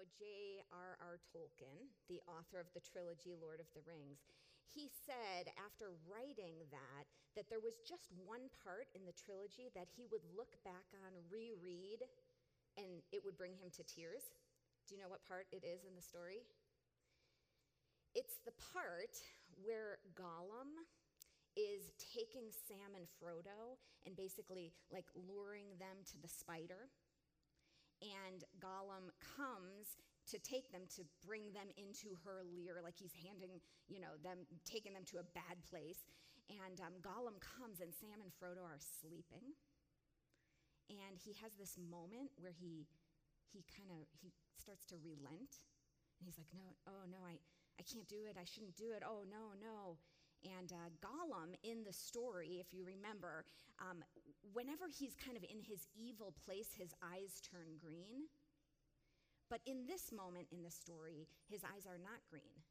know, J.R.R. Tolkien, the author of the trilogy Lord of the Rings, he said after writing that, that there was just one part in the trilogy that he would look back on, reread, and it would bring him to tears. Do you know what part it is in the story? It's the part where Gollum is taking Sam and Frodo and basically like luring them to the spider. And Gollum comes to take them to bring them into her lair, like he's handing, you know, them, taking them to a bad place. And um, Gollum comes, and Sam and Frodo are sleeping. And he has this moment where he, he kind of, he starts to relent. And he's like, no, oh no, I, I can't do it. I shouldn't do it. Oh no, no. And uh, Gollum in the story, if you remember, um, whenever he's kind of in his evil place, his eyes turn green. But in this moment in the story, his eyes are not green.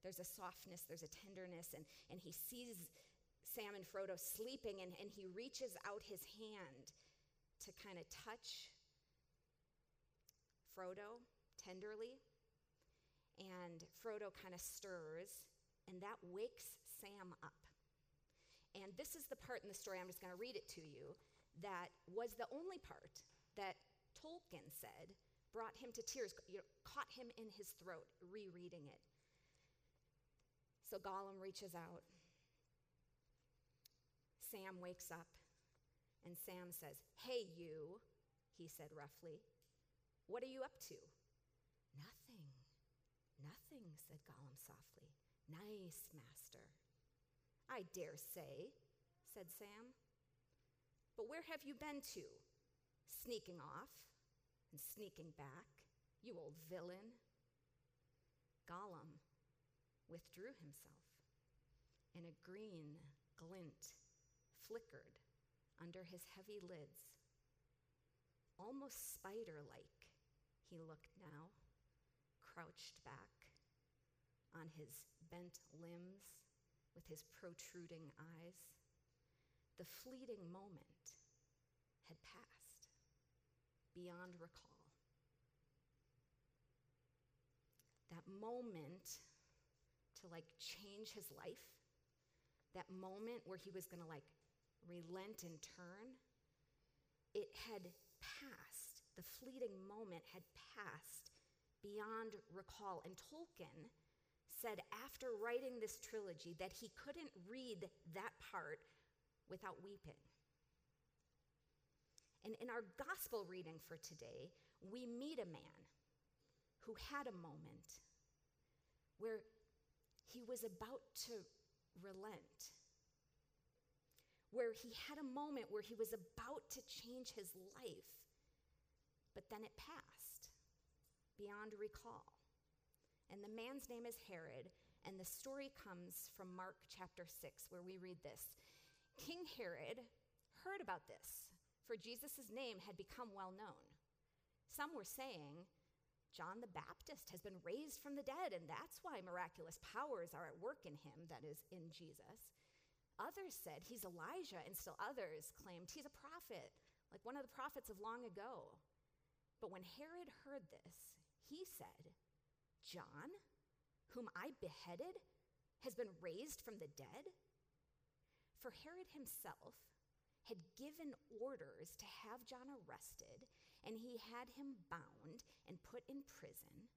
There's a softness, there's a tenderness, and, and he sees Sam and Frodo sleeping, and, and he reaches out his hand to kind of touch Frodo tenderly. And Frodo kind of stirs, and that wakes Sam up. And this is the part in the story, I'm just going to read it to you, that was the only part that Tolkien said brought him to tears, you know, caught him in his throat, rereading it. So Gollum reaches out. Sam wakes up, and Sam says, Hey, you, he said roughly, what are you up to? Nothing, nothing, said Gollum softly. Nice, master. I dare say, said Sam. But where have you been to? Sneaking off and sneaking back, you old villain. Gollum withdrew himself, and a green glint flickered under his heavy lids. Almost spider like, he looked now, crouched back on his bent limbs with his protruding eyes. The fleeting moment had passed beyond recall. That moment to like change his life, that moment where he was going to like relent and turn, it had passed. The fleeting moment had passed beyond recall. And Tolkien said after writing this trilogy that he couldn't read that part without weeping. And in our gospel reading for today, we meet a man who had a moment where he was about to relent, where he had a moment where he was about to change his life, but then it passed beyond recall. And the man's name is Herod, and the story comes from Mark chapter 6, where we read this King Herod heard about this, for Jesus' name had become well known. Some were saying, John the Baptist has been raised from the dead, and that's why miraculous powers are at work in him, that is, in Jesus. Others said he's Elijah, and still others claimed he's a prophet, like one of the prophets of long ago. But when Herod heard this, he said, John, whom I beheaded, has been raised from the dead? For Herod himself had given orders to have John arrested, and he had him bound and put in prison.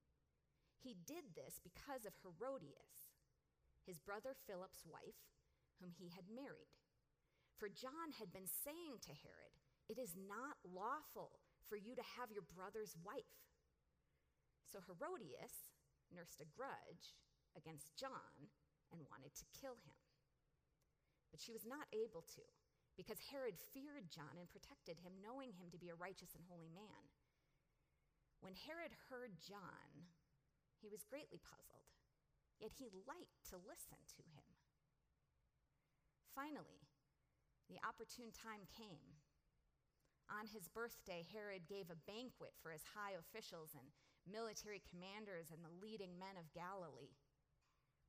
He did this because of Herodias, his brother Philip's wife, whom he had married. For John had been saying to Herod, It is not lawful for you to have your brother's wife. So Herodias nursed a grudge against John and wanted to kill him. But she was not able to because Herod feared John and protected him, knowing him to be a righteous and holy man. When Herod heard John, he was greatly puzzled, yet he liked to listen to him. Finally, the opportune time came on his birthday, Herod gave a banquet for his high officials and military commanders and the leading men of Galilee.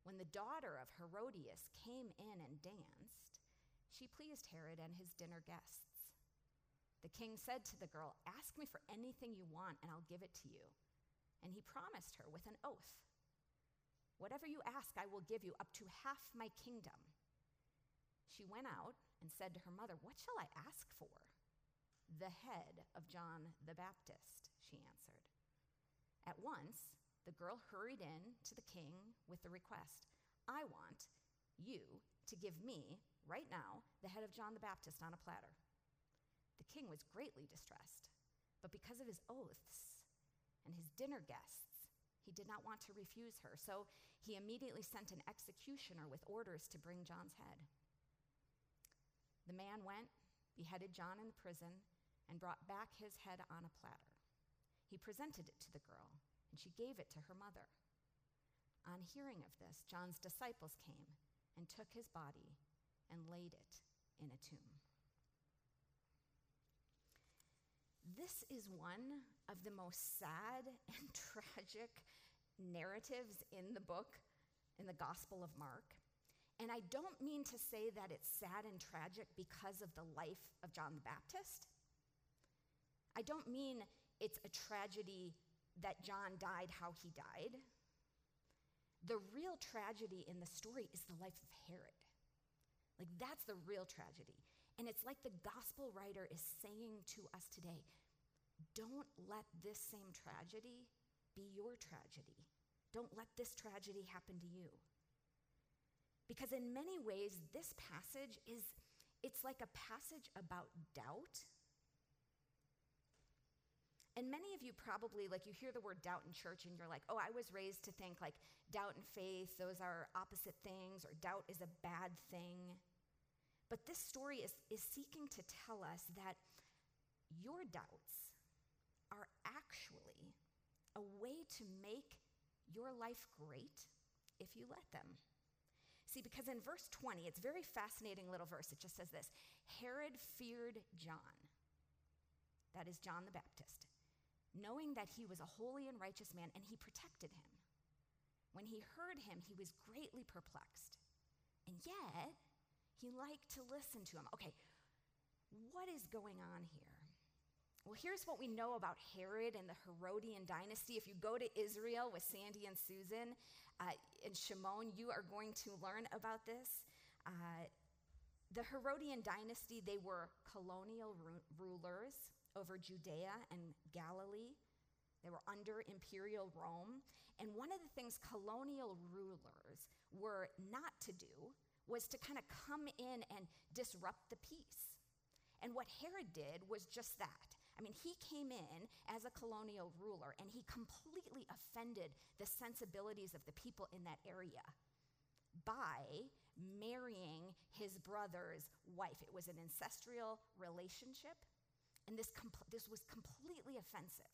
When the daughter of Herodias came in and danced, she pleased Herod and his dinner guests. The king said to the girl, Ask me for anything you want, and I'll give it to you. And he promised her with an oath Whatever you ask, I will give you, up to half my kingdom. She went out and said to her mother, What shall I ask for? The head of John the Baptist, she answered. At once, the girl hurried in to the king with the request I want you to give me, right now, the head of John the Baptist on a platter. The king was greatly distressed, but because of his oaths and his dinner guests, he did not want to refuse her. So he immediately sent an executioner with orders to bring John's head. The man went, beheaded John in the prison, and brought back his head on a platter. He presented it to the girl, and she gave it to her mother. On hearing of this, John's disciples came and took his body and laid it in a tomb. This is one of the most sad and tragic narratives in the book, in the Gospel of Mark. And I don't mean to say that it's sad and tragic because of the life of John the Baptist. I don't mean it's a tragedy that John died how he died. The real tragedy in the story is the life of Herod. Like, that's the real tragedy. And it's like the gospel writer is saying to us today don't let this same tragedy be your tragedy. Don't let this tragedy happen to you. Because in many ways, this passage is, it's like a passage about doubt. And many of you probably, like, you hear the word doubt in church and you're like, oh, I was raised to think like doubt and faith, those are opposite things, or doubt is a bad thing. But this story is, is seeking to tell us that your doubts are actually a way to make your life great if you let them. See, because in verse 20, it's a very fascinating little verse. It just says this Herod feared John, that is John the Baptist, knowing that he was a holy and righteous man, and he protected him. When he heard him, he was greatly perplexed. And yet, he liked to listen to him. Okay, what is going on here? Well, here's what we know about Herod and the Herodian dynasty. If you go to Israel with Sandy and Susan uh, and Shimon, you are going to learn about this. Uh, the Herodian dynasty, they were colonial ru- rulers over Judea and Galilee. They were under imperial Rome. And one of the things colonial rulers were not to do was to kind of come in and disrupt the peace. And what Herod did was just that. I mean, he came in as a colonial ruler and he completely offended the sensibilities of the people in that area by marrying his brother's wife. It was an ancestral relationship, and this, com- this was completely offensive.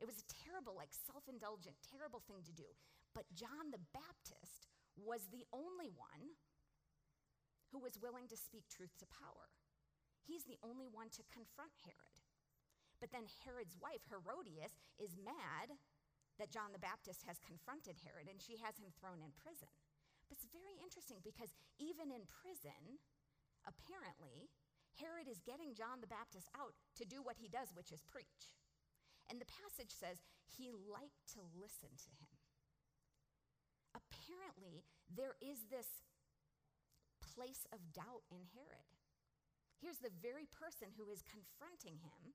It was a terrible, like self indulgent, terrible thing to do. But John the Baptist was the only one who was willing to speak truth to power. He's the only one to confront Herod. But then Herod's wife, Herodias, is mad that John the Baptist has confronted Herod and she has him thrown in prison. But it's very interesting because even in prison, apparently, Herod is getting John the Baptist out to do what he does, which is preach. And the passage says he liked to listen to him. Apparently, there is this place of doubt in Herod. Here's the very person who is confronting him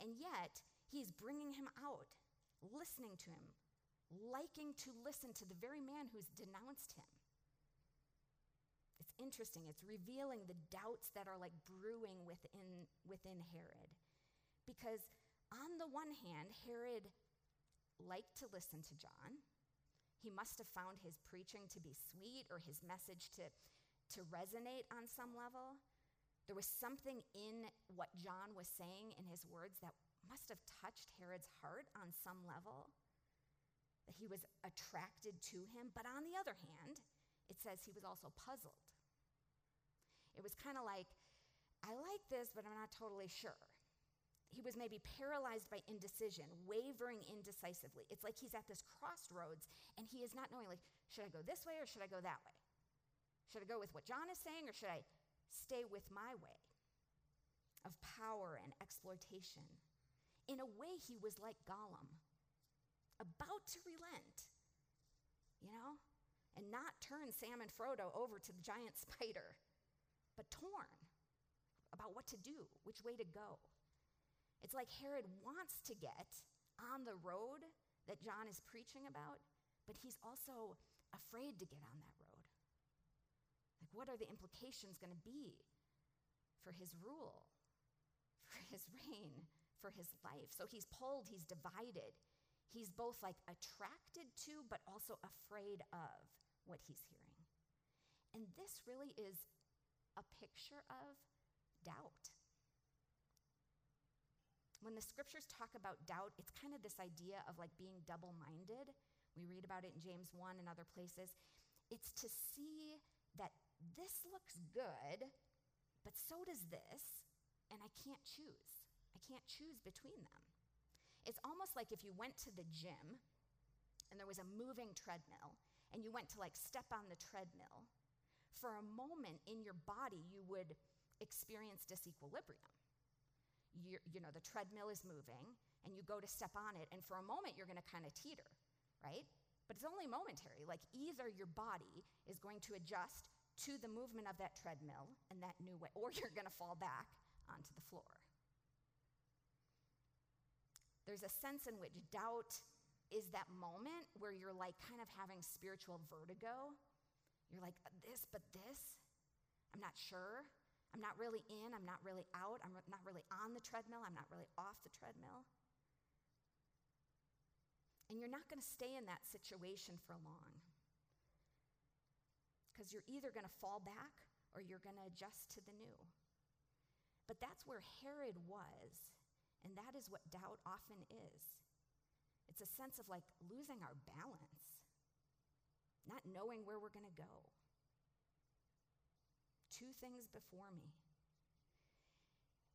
and yet, he's bringing him out, listening to him, liking to listen to the very man who's denounced him. Interesting. It's revealing the doubts that are like brewing within, within Herod. Because, on the one hand, Herod liked to listen to John. He must have found his preaching to be sweet or his message to, to resonate on some level. There was something in what John was saying in his words that must have touched Herod's heart on some level, that he was attracted to him. But on the other hand, it says he was also puzzled. It was kind of like, I like this, but I'm not totally sure. He was maybe paralyzed by indecision, wavering indecisively. It's like he's at this crossroads and he is not knowing, like, should I go this way or should I go that way? Should I go with what John is saying or should I stay with my way of power and exploitation. In a way, he was like Gollum about to relent, you know, and not turn Sam and Frodo over to the giant spider, but torn about what to do, which way to go. It's like Herod wants to get on the road that John is preaching about, but he's also afraid to get on that road. Like, what are the implications going to be for his rule, for his reign, for his life? So he's pulled, he's divided. He's both like attracted to, but also afraid of what he's hearing. And this really is a picture of doubt. When the scriptures talk about doubt, it's kind of this idea of like being double minded. We read about it in James 1 and other places. It's to see that this looks good, but so does this, and I can't choose. I can't choose between them. It's almost like if you went to the gym and there was a moving treadmill and you went to like step on the treadmill, for a moment in your body you would experience disequilibrium. You're, you know, the treadmill is moving and you go to step on it, and for a moment you're going to kind of teeter, right? But it's only momentary. Like either your body is going to adjust to the movement of that treadmill and that new way, or you're going to fall back onto the floor. There's a sense in which doubt is that moment where you're like kind of having spiritual vertigo. You're like, uh, this, but this? I'm not sure. I'm not really in. I'm not really out. I'm not really on the treadmill. I'm not really off the treadmill. And you're not going to stay in that situation for long. Because you're either going to fall back or you're going to adjust to the new. But that's where Herod was and that is what doubt often is it's a sense of like losing our balance, not knowing where we're going to go. Two things before me.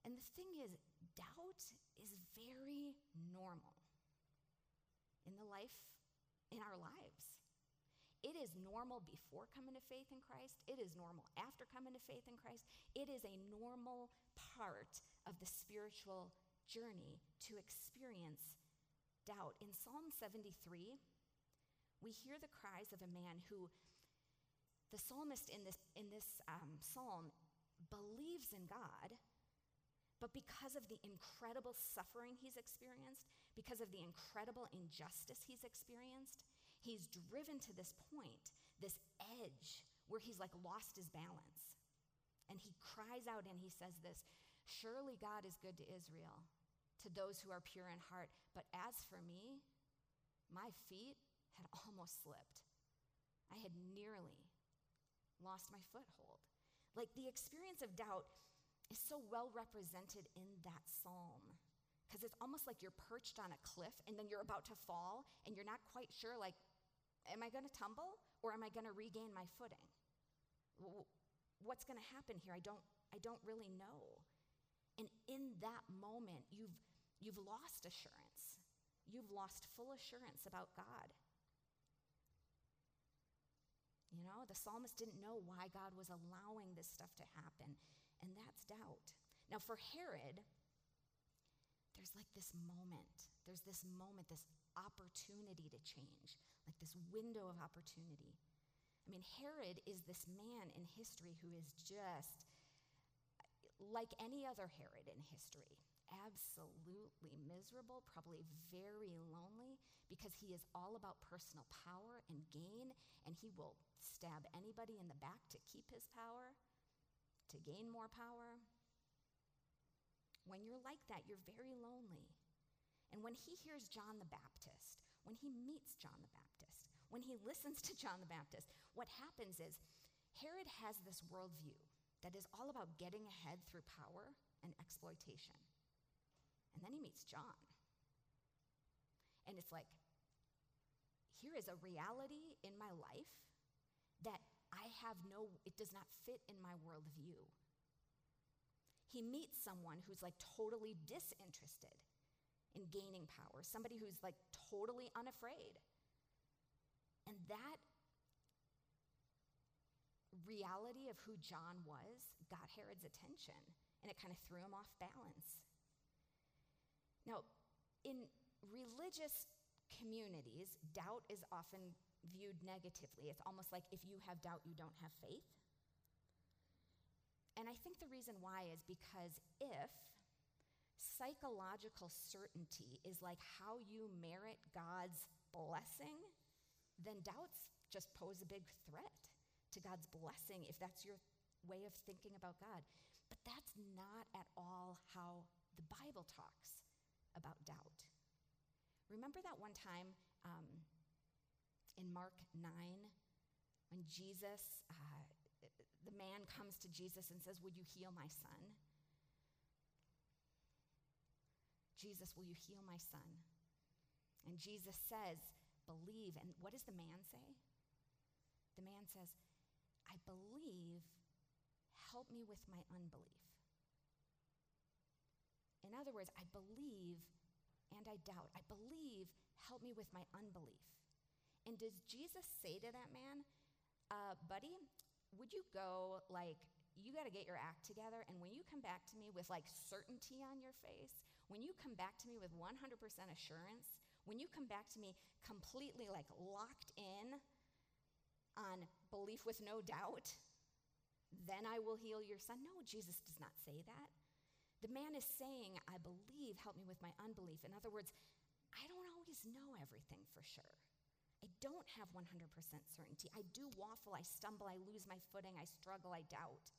And the thing is, doubt is very normal in the life, in our lives. It is normal before coming to faith in Christ. It is normal after coming to faith in Christ. It is a normal part of the spiritual journey to experience doubt. In Psalm 73, we hear the cries of a man who, the psalmist in this, in this um, psalm, believes in God, but because of the incredible suffering he's experienced, because of the incredible injustice he's experienced, he's driven to this point, this edge where he's like lost his balance. And he cries out and he says this Surely God is good to Israel, to those who are pure in heart. But as for me, my feet had almost slipped. I had nearly lost my foothold. Like the experience of doubt is so well represented in that psalm because it's almost like you're perched on a cliff and then you're about to fall and you're not quite sure like am I going to tumble or am I going to regain my footing? What's going to happen here? I don't I don't really know. And in that moment, you've, you've lost assurance. You've lost full assurance about God. You know, the psalmist didn't know why God was allowing this stuff to happen, and that's doubt. Now, for Herod, there's like this moment. There's this moment, this opportunity to change, like this window of opportunity. I mean, Herod is this man in history who is just like any other Herod in history, absolutely miserable, probably very lonely, because he is all about personal power and gain, and he will stab anybody in the back to keep his power, to gain more power. When you're like that, you're very lonely. And when he hears John the Baptist, when he meets John the Baptist, when he listens to John the Baptist, what happens is Herod has this worldview that is all about getting ahead through power and exploitation. And then he meets John. And it's like, here is a reality in my life that I have no, it does not fit in my worldview. He meets someone who's like totally disinterested in gaining power, somebody who's like totally unafraid. And that reality of who John was got Herod's attention, and it kind of threw him off balance. Now, in religious communities, doubt is often viewed negatively. It's almost like if you have doubt, you don't have faith. And I think the reason why is because if psychological certainty is like how you merit God's blessing, then doubts just pose a big threat to God's blessing if that's your way of thinking about God. But that's not at all how the Bible talks about doubt. Remember that one time um, in Mark 9 when Jesus, uh, the man comes to Jesus and says, Would you heal my son? Jesus, will you heal my son? And Jesus says, Believe. And what does the man say? The man says, I believe, help me with my unbelief. In other words, I believe and I doubt. I believe, help me with my unbelief. And does Jesus say to that man, uh, buddy, would you go like, you got to get your act together, and when you come back to me with like certainty on your face, when you come back to me with 100% assurance, when you come back to me completely like locked in on belief with no doubt, then I will heal your son. No, Jesus does not say that. The man is saying, I believe, help me with my unbelief. In other words, I don't always know everything for sure. I don't have 100% certainty. I do waffle, I stumble, I lose my footing, I struggle, I doubt.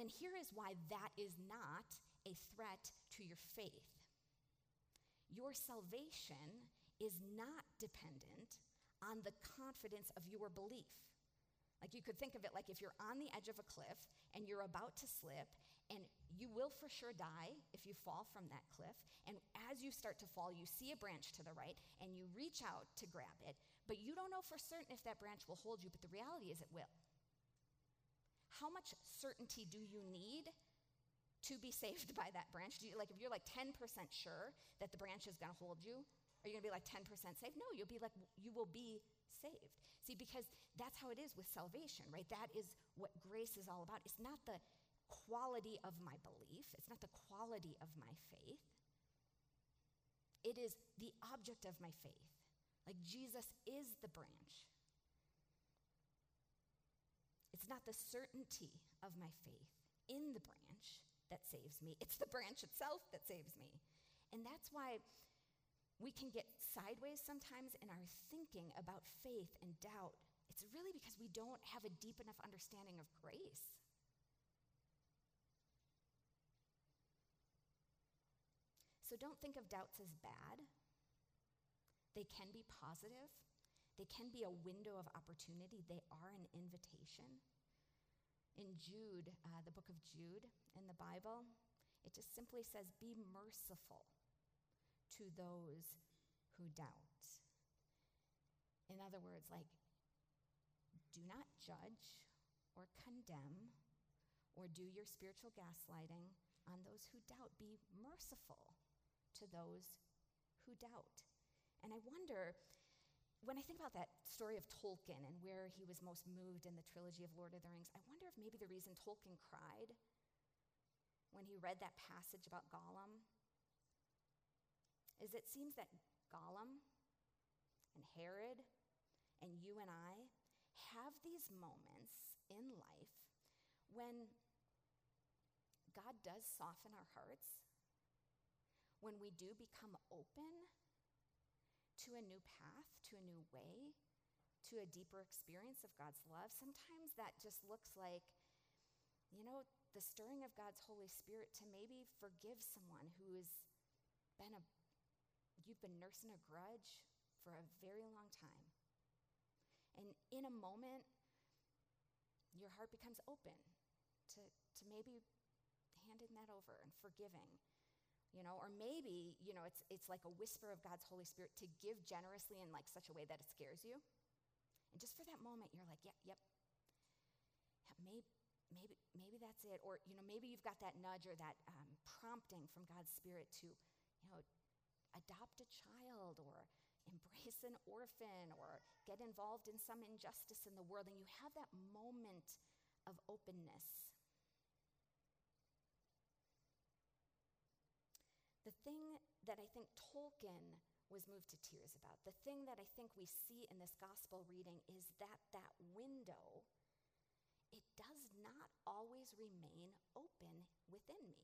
And here is why that is not a threat to your faith. Your salvation is not dependent on the confidence of your belief. Like you could think of it like if you're on the edge of a cliff and you're about to slip, you will for sure die if you fall from that cliff. And as you start to fall, you see a branch to the right and you reach out to grab it, but you don't know for certain if that branch will hold you, but the reality is it will. How much certainty do you need to be saved by that branch? Do you, like if you're like 10% sure that the branch is going to hold you, are you going to be like 10% saved? No, you'll be like you will be saved. See, because that's how it is with salvation, right? That is what grace is all about. It's not the quality of my belief, it's not the quality of my faith. It is the object of my faith. Like Jesus is the branch. It's not the certainty of my faith in the branch that saves me, it's the branch itself that saves me. And that's why we can get sideways sometimes in our thinking about faith and doubt. It's really because we don't have a deep enough understanding of grace. So don't think of doubts as bad. They can be positive, they can be a window of opportunity, they are an invitation in Jude, uh, the book of Jude in the Bible, it just simply says, Be merciful to those who doubt. In other words, like, do not judge or condemn or do your spiritual gaslighting on those who doubt. Be merciful to those who doubt. And I wonder, when I think about that story of Tolkien and where he was most moved in the trilogy of Lord of the Rings, I wonder if maybe the reason Tolkien cried when he read that passage about Gollum is it seems that Gollum and Herod and you and I have these moments in life when God does soften our hearts, when we do become open to a new path, to a new way, to a deeper experience of God's love. Sometimes that just looks like, you know, the stirring of God's Holy Spirit to maybe forgive someone who has been a, you've been nursing a grudge for a very long time. And in a moment, your heart becomes open to, to maybe handing that over and forgiving you know or maybe you know it's it's like a whisper of god's holy spirit to give generously in like such a way that it scares you. And just for that moment you're like yep yep. Maybe maybe maybe that's it. Or you know maybe you've got that nudge or that um, prompting from god's spirit to you know adopt a child or embrace an orphan or get involved in some injustice in the world. And you have that moment of openness The thing that I think Tolkien was moved to tears about. The thing that I think we see in this gospel reading is that that window it does not always remain open within me.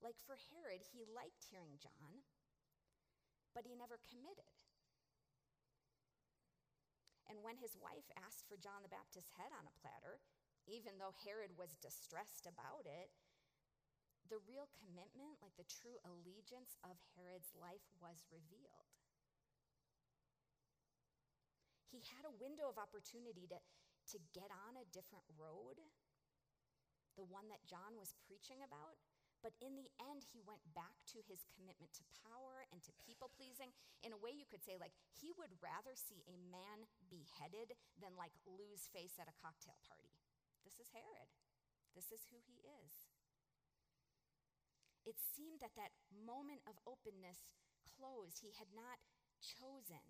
Like for Herod, he liked hearing John, but he never committed. And when his wife asked for John the Baptist's head on a platter, even though Herod was distressed about it, the real commitment, like the true allegiance of Herod's life, was revealed. He had a window of opportunity to, to get on a different road, the one that John was preaching about. But in the end, he went back to his commitment to power and to people pleasing. In a way, you could say, like, he would rather see a man beheaded than, like, lose face at a cocktail party. This is Herod. This is who he is. It seemed that that moment of openness closed. He had not chosen,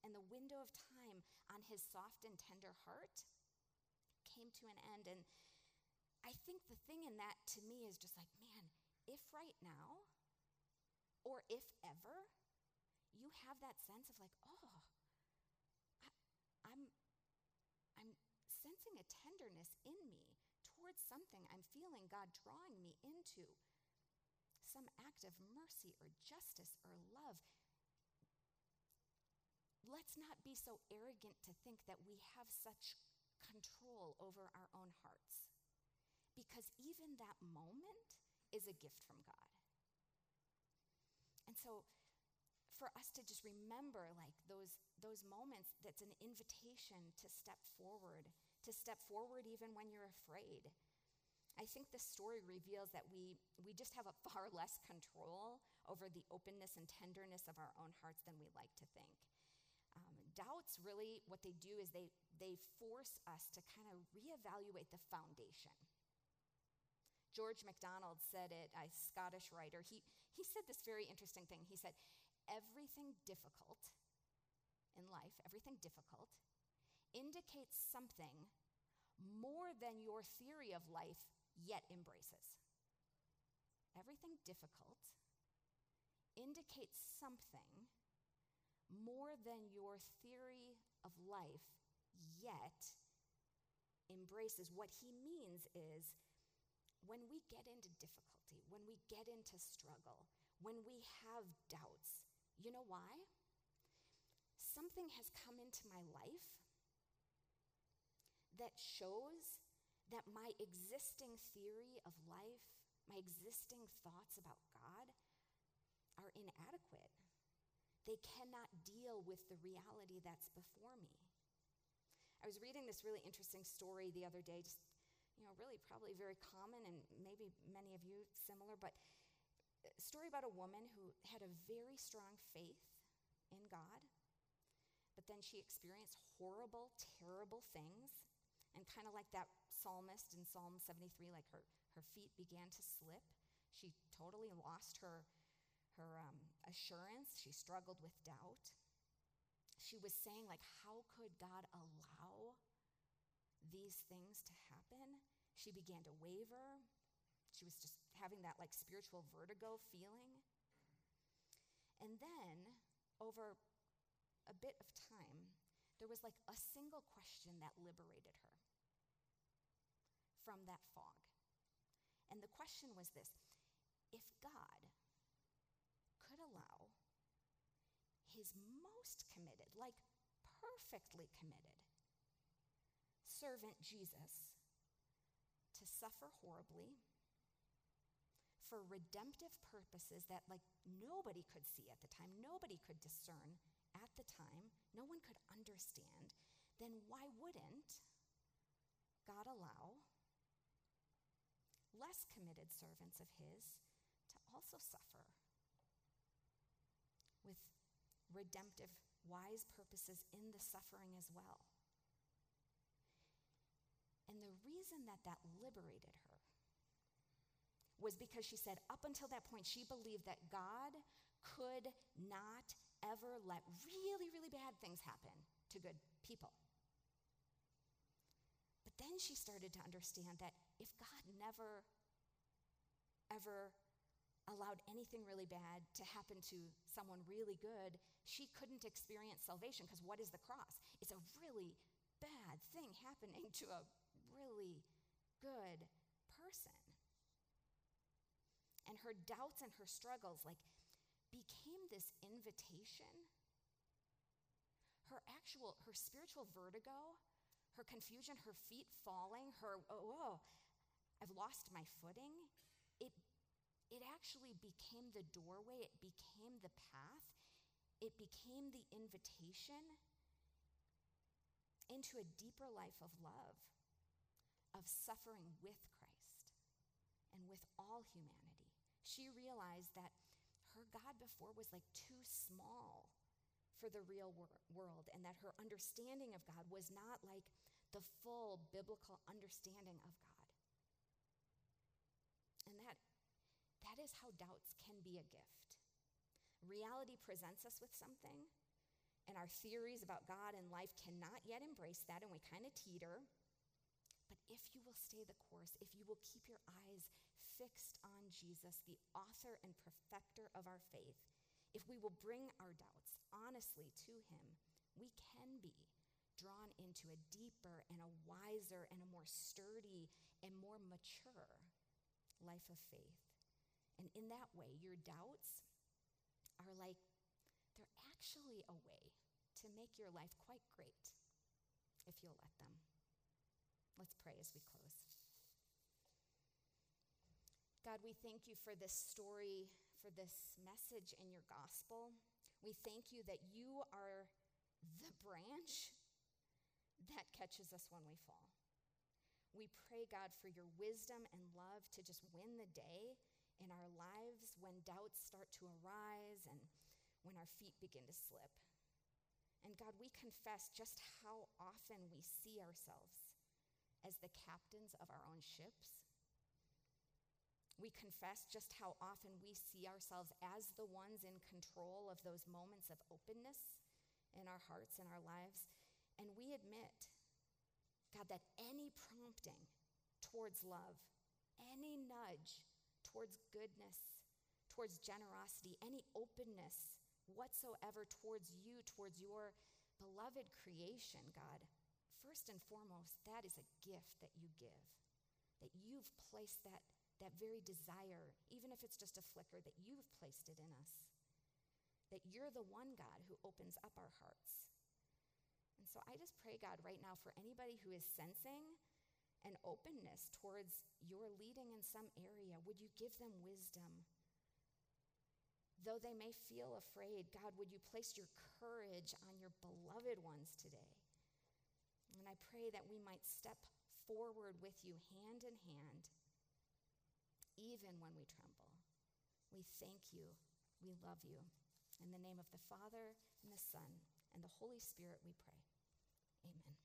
and the window of time on his soft and tender heart came to an end. And I think the thing in that to me is just like, man, if right now, or if ever, you have that sense of like, oh, I, I'm, I'm sensing a tenderness in me towards something I'm feeling God drawing me into some act of mercy or justice or love. Let's not be so arrogant to think that we have such control over our own hearts. Because even that moment is a gift from God. And so, for us to just remember like those those moments that's an invitation to step forward to step forward even when you're afraid I think the story reveals that we, we just have a far less control over the openness and tenderness of our own hearts than we like to think. Um, doubts really, what they do is they, they force us to kind of reevaluate the foundation. George MacDonald said it, a Scottish writer. He, he said this very interesting thing. He said, Everything difficult in life, everything difficult, indicates something more than your theory of life yet embraces. Everything difficult indicates something more than your theory of life yet embraces. What he means is when we get into difficulty, when we get into struggle, when we have doubts, you know why? Something has come into my life that shows that my existing theory of life, my existing thoughts about God, are inadequate. They cannot deal with the reality that's before me. I was reading this really interesting story the other day, just, you know, really probably very common and maybe many of you similar, but a story about a woman who had a very strong faith in God, but then she experienced horrible, terrible things and kind of like that psalmist in Psalm 73, like her, her feet began to slip. She totally lost her, her um, assurance. She struggled with doubt. She was saying, like, how could God allow these things to happen? She began to waver. She was just having that like spiritual vertigo feeling. And then, over a bit of time, there was like a single question that liberated her from that fog. And the question was this if God could allow his most committed, like perfectly committed, servant Jesus to suffer horribly for redemptive purposes that like nobody could see at the time, nobody could discern at the time, no one could understand, then why wouldn't God allow less committed servants of his to also suffer with redemptive, wise purposes in the suffering as well. And the reason that that liberated her was because she said, up until that point, she believed that God could not ever let really, really bad things happen to good people. But then she started to understand that if God never, ever allowed anything really bad to happen to someone really good, she couldn't experience salvation because what is the cross? It's a really bad thing happening to a really good person. And her doubts and her struggles, like, became this invitation. Her actual, her spiritual vertigo, her confusion, her feet falling, her, oh, oh I've lost my footing, it it actually became the doorway, it became the path, it became the invitation into a deeper life of love, of suffering with Christ and with all humanity. She realized that her God before was like too small for the real wor- world, and that her understanding of God was not like the full biblical understanding of God. And that that is how doubts can be a gift. Reality presents us with something, and our theories about God and life cannot yet embrace that, and we kind of teeter. But if you will stay the course, if you will keep your eyes fixed on Jesus, the author and perfecter of our faith, if we will bring our doubts honestly to Him, we can be drawn into a deeper and a wiser and a more sturdy and more mature life of faith. And in that way, your doubts are like, they're actually a way to make your life quite great if you'll let them. Let's pray as we close. God, we thank you for this story, for this message in your gospel. We thank you that you are the branch that catches us when we fall. We pray, God, for your wisdom and love to just win the day in our lives when doubts start to arise and when our feet begin to slip. And God, we confess just how often we see ourselves as the captains of our own ships. We confess just how often we see ourselves as the ones in control of those moments of openness in our hearts and our lives. And we admit, God, that any prompting towards love, any nudge towards goodness, towards generosity, any openness whatsoever towards you, towards your beloved creation, God, first and foremost, that is a gift that you give. That you've placed that, that very desire, even if it's just a flicker, that you've placed it in us. That you're the one God who opens up our hearts. And so I just pray, God, right now for anybody who is sensing and openness towards your leading in some area. Would you give them wisdom? Though they may feel afraid, God, would you place your courage on your beloved ones today? And I pray that we might step forward with you hand in hand, even when we tremble. We thank you. We love you. In the name of the Father, and the Son, and the Holy Spirit, we pray. Amen.